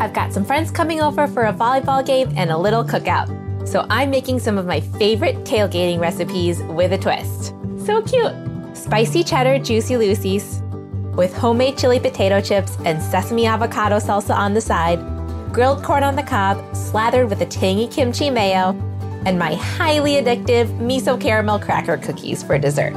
I've got some friends coming over for a volleyball game and a little cookout. So I'm making some of my favorite tailgating recipes with a twist. So cute! Spicy cheddar juicy Lucy's with homemade chili potato chips and sesame avocado salsa on the side, grilled corn on the cob slathered with a tangy kimchi mayo, and my highly addictive miso caramel cracker cookies for dessert.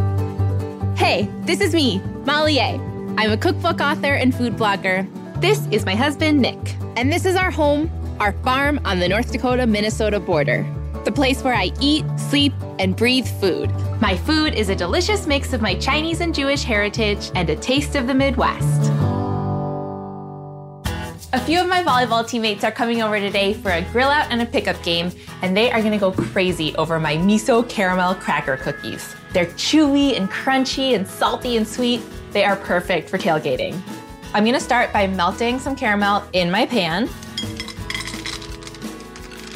Hey, this is me, Molly Yeh. I'm a cookbook author and food blogger. This is my husband, Nick. And this is our home, our farm on the North Dakota Minnesota border. The place where I eat, sleep, and breathe food. My food is a delicious mix of my Chinese and Jewish heritage and a taste of the Midwest. A few of my volleyball teammates are coming over today for a grill out and a pickup game, and they are gonna go crazy over my miso caramel cracker cookies. They're chewy and crunchy and salty and sweet. They are perfect for tailgating. I'm gonna start by melting some caramel in my pan.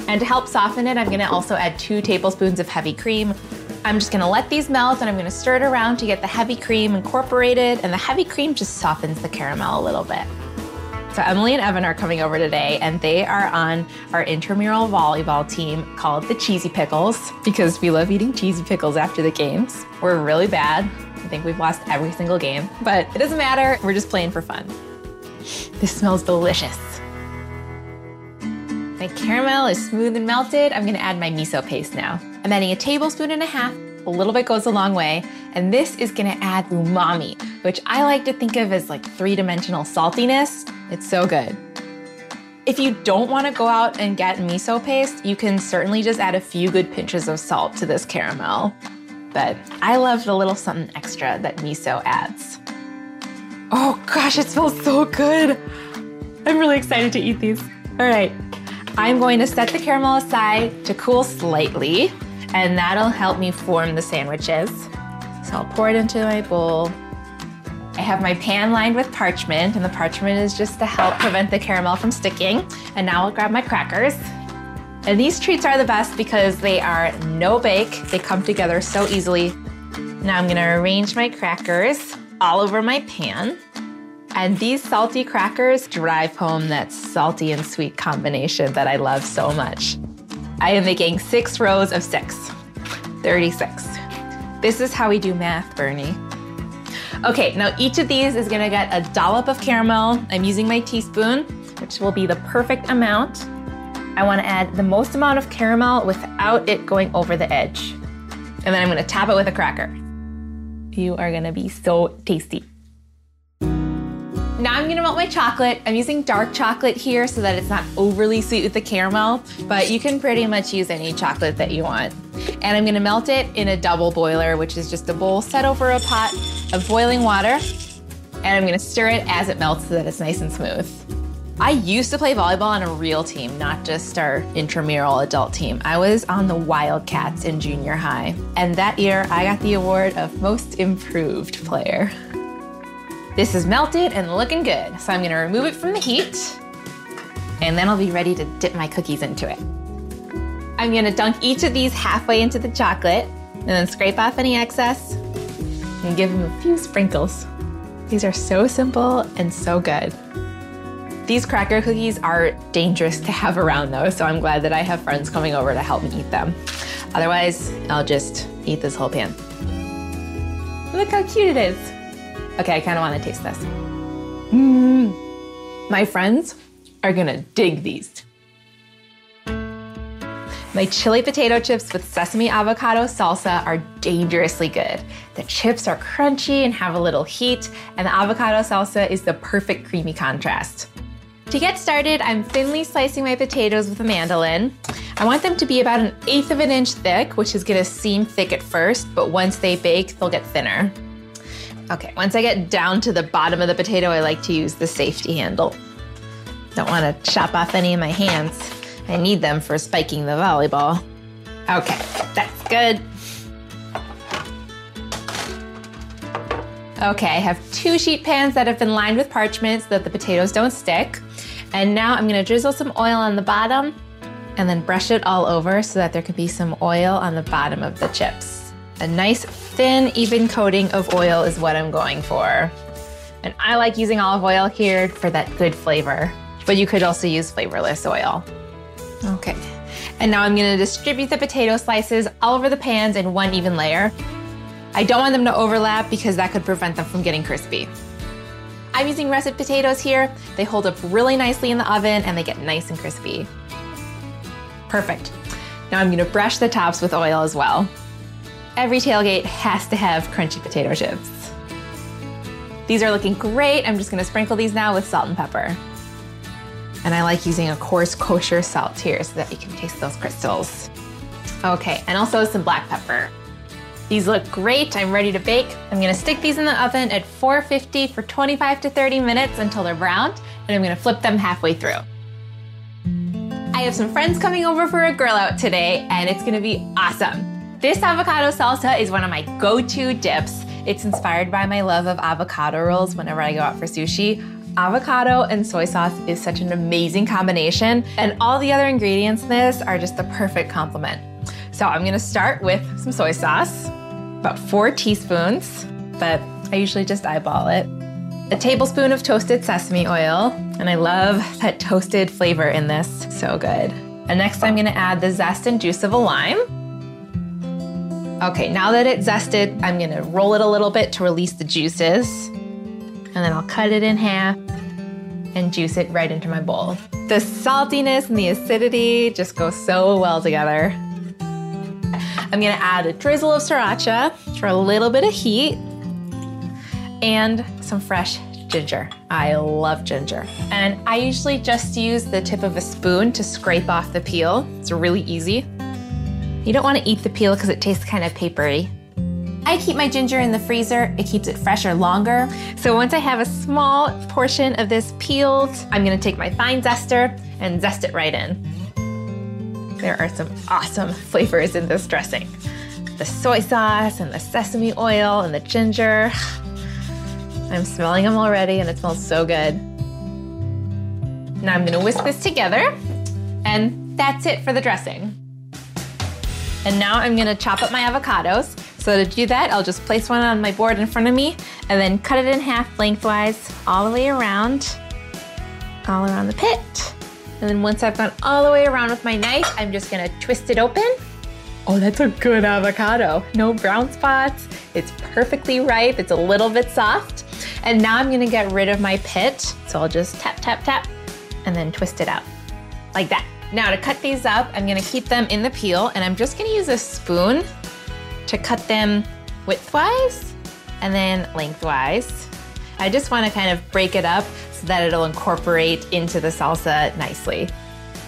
And to help soften it, I'm gonna also add two tablespoons of heavy cream. I'm just gonna let these melt and I'm gonna stir it around to get the heavy cream incorporated and the heavy cream just softens the caramel a little bit. So Emily and Evan are coming over today and they are on our intramural volleyball team called the Cheesy Pickles because we love eating cheesy pickles after the games. We're really bad. I think we've lost every single game, but it doesn't matter. We're just playing for fun. This smells delicious. My caramel is smooth and melted. I'm gonna add my miso paste now. I'm adding a tablespoon and a half. A little bit goes a long way. And this is gonna add umami, which I like to think of as like three dimensional saltiness. It's so good. If you don't wanna go out and get miso paste, you can certainly just add a few good pinches of salt to this caramel. But I love the little something extra that miso adds. Oh gosh, it smells so good. I'm really excited to eat these. All right, I'm going to set the caramel aside to cool slightly, and that'll help me form the sandwiches. So I'll pour it into my bowl. I have my pan lined with parchment, and the parchment is just to help prevent the caramel from sticking. And now I'll grab my crackers. And these treats are the best because they are no bake, they come together so easily. Now I'm gonna arrange my crackers all over my pan. And these salty crackers drive home that salty and sweet combination that I love so much. I am making six rows of six, 36. This is how we do math, Bernie. Okay, now each of these is gonna get a dollop of caramel. I'm using my teaspoon, which will be the perfect amount. I wanna add the most amount of caramel without it going over the edge. And then I'm gonna top it with a cracker. You are gonna be so tasty. Now I'm gonna melt my chocolate. I'm using dark chocolate here so that it's not overly sweet with the caramel, but you can pretty much use any chocolate that you want. And I'm gonna melt it in a double boiler, which is just a bowl set over a pot of boiling water. And I'm gonna stir it as it melts so that it's nice and smooth. I used to play volleyball on a real team, not just our intramural adult team. I was on the Wildcats in junior high. And that year, I got the award of Most Improved Player. This is melted and looking good, so I'm gonna remove it from the heat, and then I'll be ready to dip my cookies into it. I'm gonna dunk each of these halfway into the chocolate, and then scrape off any excess, and give them a few sprinkles. These are so simple and so good. These cracker cookies are dangerous to have around though, so I'm glad that I have friends coming over to help me eat them. Otherwise, I'll just eat this whole pan. Look how cute it is. Okay, I kind of want to taste this. Mmm. My friends are gonna dig these. My chili potato chips with sesame avocado salsa are dangerously good. The chips are crunchy and have a little heat, and the avocado salsa is the perfect creamy contrast. To get started, I'm thinly slicing my potatoes with a mandolin. I want them to be about an eighth of an inch thick, which is gonna seem thick at first, but once they bake, they'll get thinner. Okay, once I get down to the bottom of the potato, I like to use the safety handle. Don't wanna chop off any of my hands. I need them for spiking the volleyball. Okay, that's good. Okay, I have two sheet pans that have been lined with parchment so that the potatoes don't stick. And now I'm gonna drizzle some oil on the bottom and then brush it all over so that there can be some oil on the bottom of the chips. A nice thin, even coating of oil is what I'm going for. And I like using olive oil here for that good flavor. but you could also use flavorless oil. Okay. And now I'm gonna distribute the potato slices all over the pans in one even layer. I don't want them to overlap because that could prevent them from getting crispy. I'm using russet potatoes here. They hold up really nicely in the oven and they get nice and crispy. Perfect. Now I'm gonna brush the tops with oil as well. Every tailgate has to have crunchy potato chips. These are looking great. I'm just gonna sprinkle these now with salt and pepper. And I like using a coarse kosher salt here so that you can taste those crystals. Okay, and also some black pepper. These look great. I'm ready to bake. I'm gonna stick these in the oven at 450 for 25 to 30 minutes until they're browned, and I'm gonna flip them halfway through. I have some friends coming over for a grill out today, and it's gonna be awesome. This avocado salsa is one of my go to dips. It's inspired by my love of avocado rolls whenever I go out for sushi. Avocado and soy sauce is such an amazing combination, and all the other ingredients in this are just the perfect complement. So I'm gonna start with some soy sauce, about four teaspoons, but I usually just eyeball it. A tablespoon of toasted sesame oil, and I love that toasted flavor in this, so good. And next I'm gonna add the zest and juice of a lime. Okay, now that it's zested, I'm gonna roll it a little bit to release the juices and then I'll cut it in half and juice it right into my bowl. The saltiness and the acidity just go so well together. I'm gonna add a drizzle of sriracha for a little bit of heat and some fresh ginger. I love ginger. And I usually just use the tip of a spoon to scrape off the peel. It's really easy. You don't wanna eat the peel because it tastes kind of papery. I keep my ginger in the freezer. It keeps it fresher longer. So once I have a small portion of this peeled, I'm gonna take my fine zester and zest it right in. There are some awesome flavors in this dressing. The soy sauce and the sesame oil and the ginger. I'm smelling them already and it smells so good. Now I'm gonna whisk this together and that's it for the dressing. And now I'm gonna chop up my avocados. So to do that, I'll just place one on my board in front of me and then cut it in half lengthwise all the way around, all around the pit. And then once I've gone all the way around with my knife, I'm just gonna twist it open. Oh, that's a good avocado. No brown spots. It's perfectly ripe. It's a little bit soft. And now I'm gonna get rid of my pit. So I'll just tap, tap, tap, and then twist it out like that. Now to cut these up, I'm gonna keep them in the peel and I'm just gonna use a spoon to cut them widthwise and then lengthwise. I just want to kind of break it up so that it'll incorporate into the salsa nicely.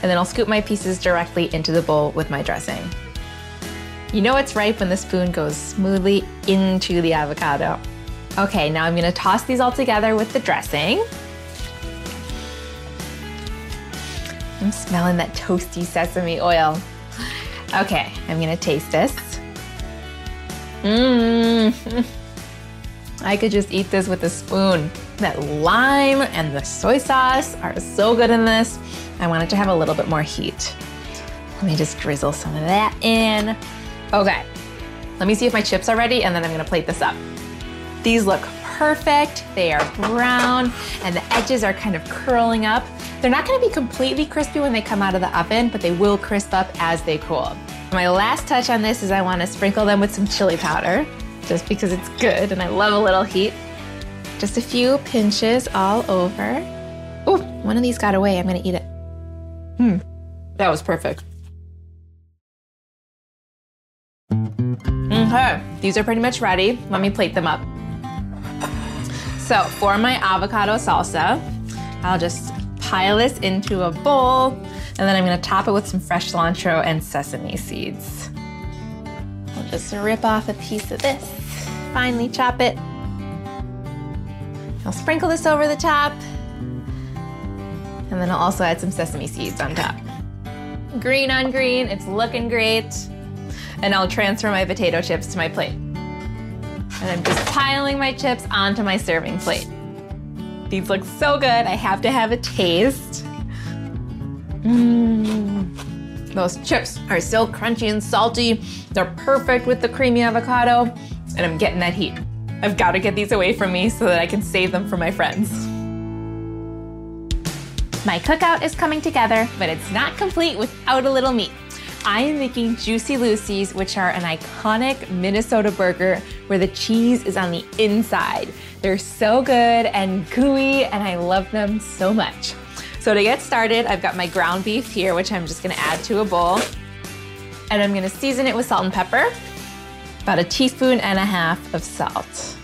And then I'll scoop my pieces directly into the bowl with my dressing. You know it's ripe when the spoon goes smoothly into the avocado. Okay, now I'm gonna toss these all together with the dressing. I'm smelling that toasty sesame oil. Okay, I'm gonna taste this. Mmm. I could just eat this with a spoon. That lime and the soy sauce are so good in this. I want it to have a little bit more heat. Let me just drizzle some of that in. Okay, let me see if my chips are ready and then I'm gonna plate this up. These look perfect. They are brown and the edges are kind of curling up. They're not gonna be completely crispy when they come out of the oven, but they will crisp up as they cool. My last touch on this is I wanna sprinkle them with some chili powder, just because it's good and I love a little heat. Just a few pinches all over. Oh, one of these got away. I'm gonna eat it. Hmm, that was perfect. Okay, these are pretty much ready. Let me plate them up. So for my avocado salsa, I'll just pile this into a bowl and then I'm gonna top it with some fresh cilantro and sesame seeds. Just rip off a piece of this, finely chop it. I'll sprinkle this over the top. And then I'll also add some sesame seeds on top. Green on green, it's looking great. And I'll transfer my potato chips to my plate. And I'm just piling my chips onto my serving plate. These look so good, I have to have a taste. Mmm. Those chips are so crunchy and salty. They're perfect with the creamy avocado, and I'm getting that heat. I've got to get these away from me so that I can save them for my friends. My cookout is coming together, but it's not complete without a little meat. I am making Juicy Lucy's, which are an iconic Minnesota burger where the cheese is on the inside. They're so good and gooey, and I love them so much. So to get started, I've got my ground beef here, which I'm just gonna add to a bowl. And I'm gonna season it with salt and pepper, about a teaspoon and a half of salt,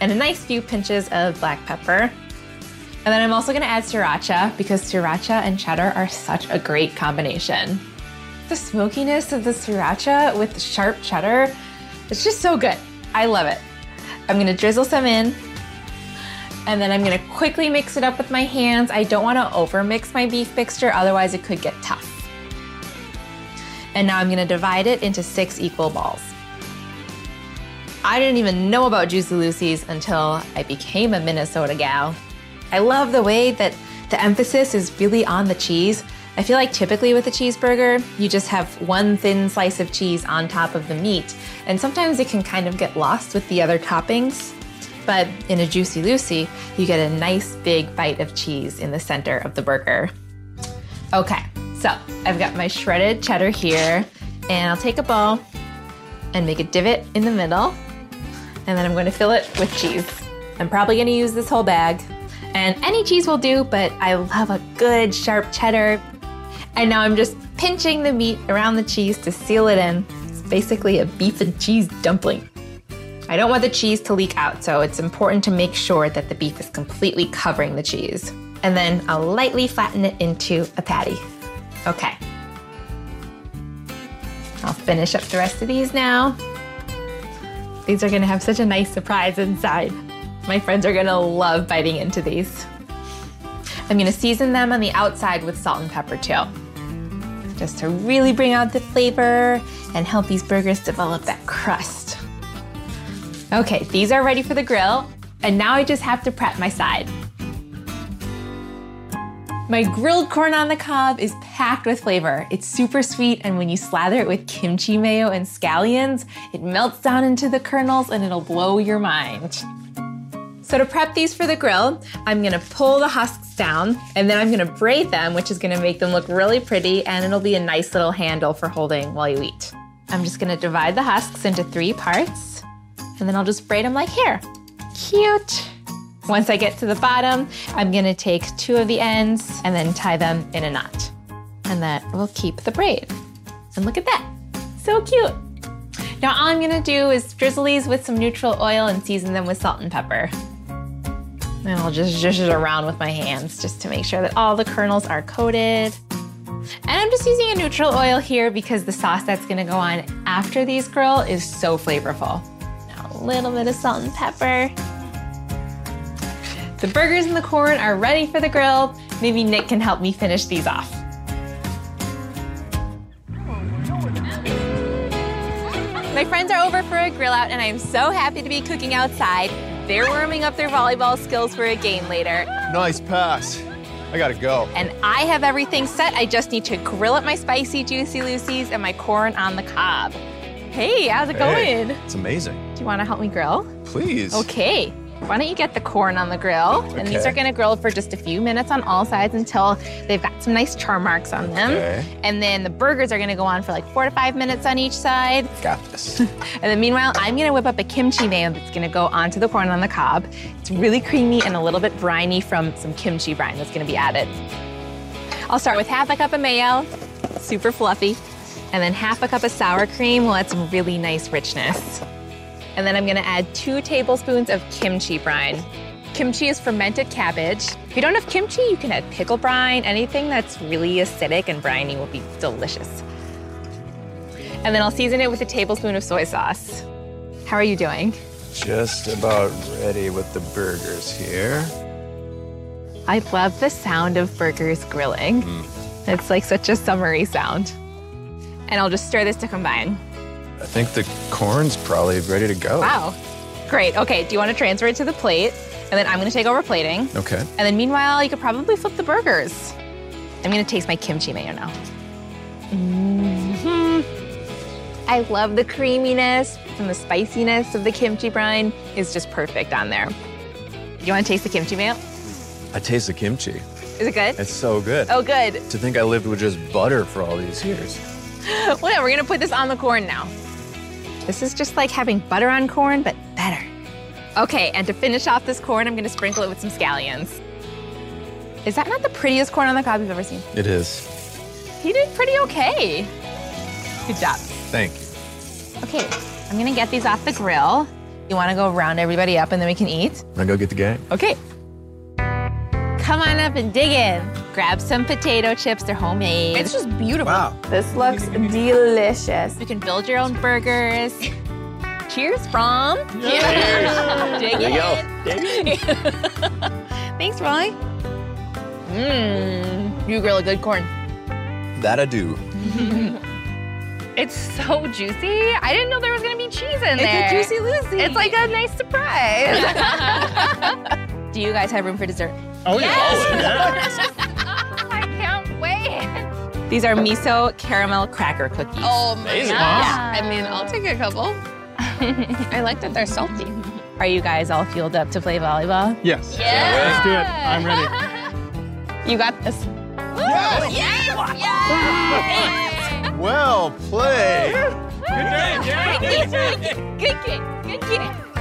and a nice few pinches of black pepper. And then I'm also gonna add sriracha because sriracha and cheddar are such a great combination. The smokiness of the sriracha with the sharp cheddar, it's just so good. I love it. I'm gonna drizzle some in and then I'm gonna quickly mix it up with my hands. I don't wanna over mix my beef mixture, otherwise it could get tough. And now I'm gonna divide it into six equal balls. I didn't even know about Juicy Lucy's until I became a Minnesota gal. I love the way that the emphasis is really on the cheese. I feel like typically with a cheeseburger, you just have one thin slice of cheese on top of the meat, and sometimes it can kind of get lost with the other toppings. But in a Juicy Lucy, you get a nice big bite of cheese in the center of the burger. Okay, so I've got my shredded cheddar here, and I'll take a bowl and make a divot in the middle, and then I'm going to fill it with cheese. I'm probably going to use this whole bag, and any cheese will do, but I love a good sharp cheddar. And now I'm just pinching the meat around the cheese to seal it in. It's basically a beef and cheese dumpling. I don't want the cheese to leak out, so it's important to make sure that the beef is completely covering the cheese. And then I'll lightly flatten it into a patty. Okay. I'll finish up the rest of these now. These are gonna have such a nice surprise inside. My friends are gonna love biting into these. I'm gonna season them on the outside with salt and pepper too. Just to really bring out the flavor and help these burgers develop that crust. Okay, these are ready for the grill, and now I just have to prep my side. My grilled corn on the cob is packed with flavor. It's super sweet, and when you slather it with kimchi mayo and scallions, it melts down into the kernels and it'll blow your mind. So to prep these for the grill, I'm gonna pull the husks down and then I'm gonna braid them, which is gonna make them look really pretty and it'll be a nice little handle for holding while you eat. I'm just gonna divide the husks into three parts and then I'll just braid them like hair. Cute. Once I get to the bottom, I'm gonna take two of the ends and then tie them in a knot. And that will keep the braid. And look at that, so cute. Now all I'm gonna do is drizzle these with some neutral oil and season them with salt and pepper. And I'll just zhuzh it around with my hands just to make sure that all the kernels are coated. And I'm just using a neutral oil here because the sauce that's gonna go on after these grill is so flavorful. Little bit of salt and pepper. The burgers and the corn are ready for the grill. Maybe Nick can help me finish these off. My friends are over for a grill out, and I am so happy to be cooking outside. They're warming up their volleyball skills for a game later. Nice pass. I gotta go. And I have everything set. I just need to grill up my spicy, juicy Lucy's and my corn on the cob. Hey, how's it Hey, going? it's amazing. Do you want to help me grill? Please. Okay. Why don't you get the corn on the grill? Okay. And these are gonna grill for just a few minutes on all sides until they've got some nice char marks on them. Okay. And then the burgers are gonna go on for like four to five minutes on each side. Got this. And then meanwhile, I'm gonna whip up a kimchi mayo that's gonna go onto the corn on the cob. It's really creamy and a little bit briny from some kimchi brine that's gonna be added. I'll start with half a cup of mayo, super fluffy, and then half a cup of sour cream will add some really nice richness. And then I'm gonna add two tablespoons of kimchi brine. Kimchi is fermented cabbage. If you don't have kimchi, you can add pickle brine. Anything that's really acidic and briny will be delicious. And then I'll season it with a tablespoon of soy sauce. How are you doing? Just about ready with the burgers here. I love the sound of burgers grilling. Mm. It's like such a summery sound. And I'll just stir this to combine. I think the corn's probably ready to go. Wow. Great. Okay, do you want to transfer it to the plate? And then I'm going to take over plating. Okay. And then meanwhile, you could probably flip the burgers. I'm going to taste my kimchi mayo now. hmm I love the creaminess and the spiciness of the kimchi brine is just perfect on there. You want to taste the kimchi mayo? I taste the kimchi. Is it good? It's so good. Oh, good. To think I lived with just butter for all these years. Well, yeah, we're gonna put this on the corn now. This is just like having butter on corn, but better. Okay, and to finish off this corn, I'm gonna sprinkle it with some scallions. Is that not the prettiest corn on the cob you've ever seen? It is. He did pretty okay. Good job. Thank you. Okay, I'm gonna get these off the grill. You wanna go round everybody up and then we can eat? Wanna go get the gang? Okay. Come on up and dig in. Grab some potato chips, they're homemade. It's just beautiful. Wow. This looks delicious. You can build your own burgers. Cheers from. Yeah. Dig There you in. Thanks, Roy. Mmm. You grill a good corn. That I do. It's so juicy. I didn't know there was gonna be cheese in It's there. a juicy Lucy. It's like a nice surprise. Do you guys have room for dessert? Oh, yeah. Oh, I can't wait. These are miso caramel cracker cookies. Oh my Amazing. god. I mean, I'll take a couple. I like that they're salty. Are you guys all fueled up to play volleyball? Yes. Yeah. Let's do it. I'm ready. You got this. Yes. Yes! Yes! Well played. Good game. Good game, Good game. Good game.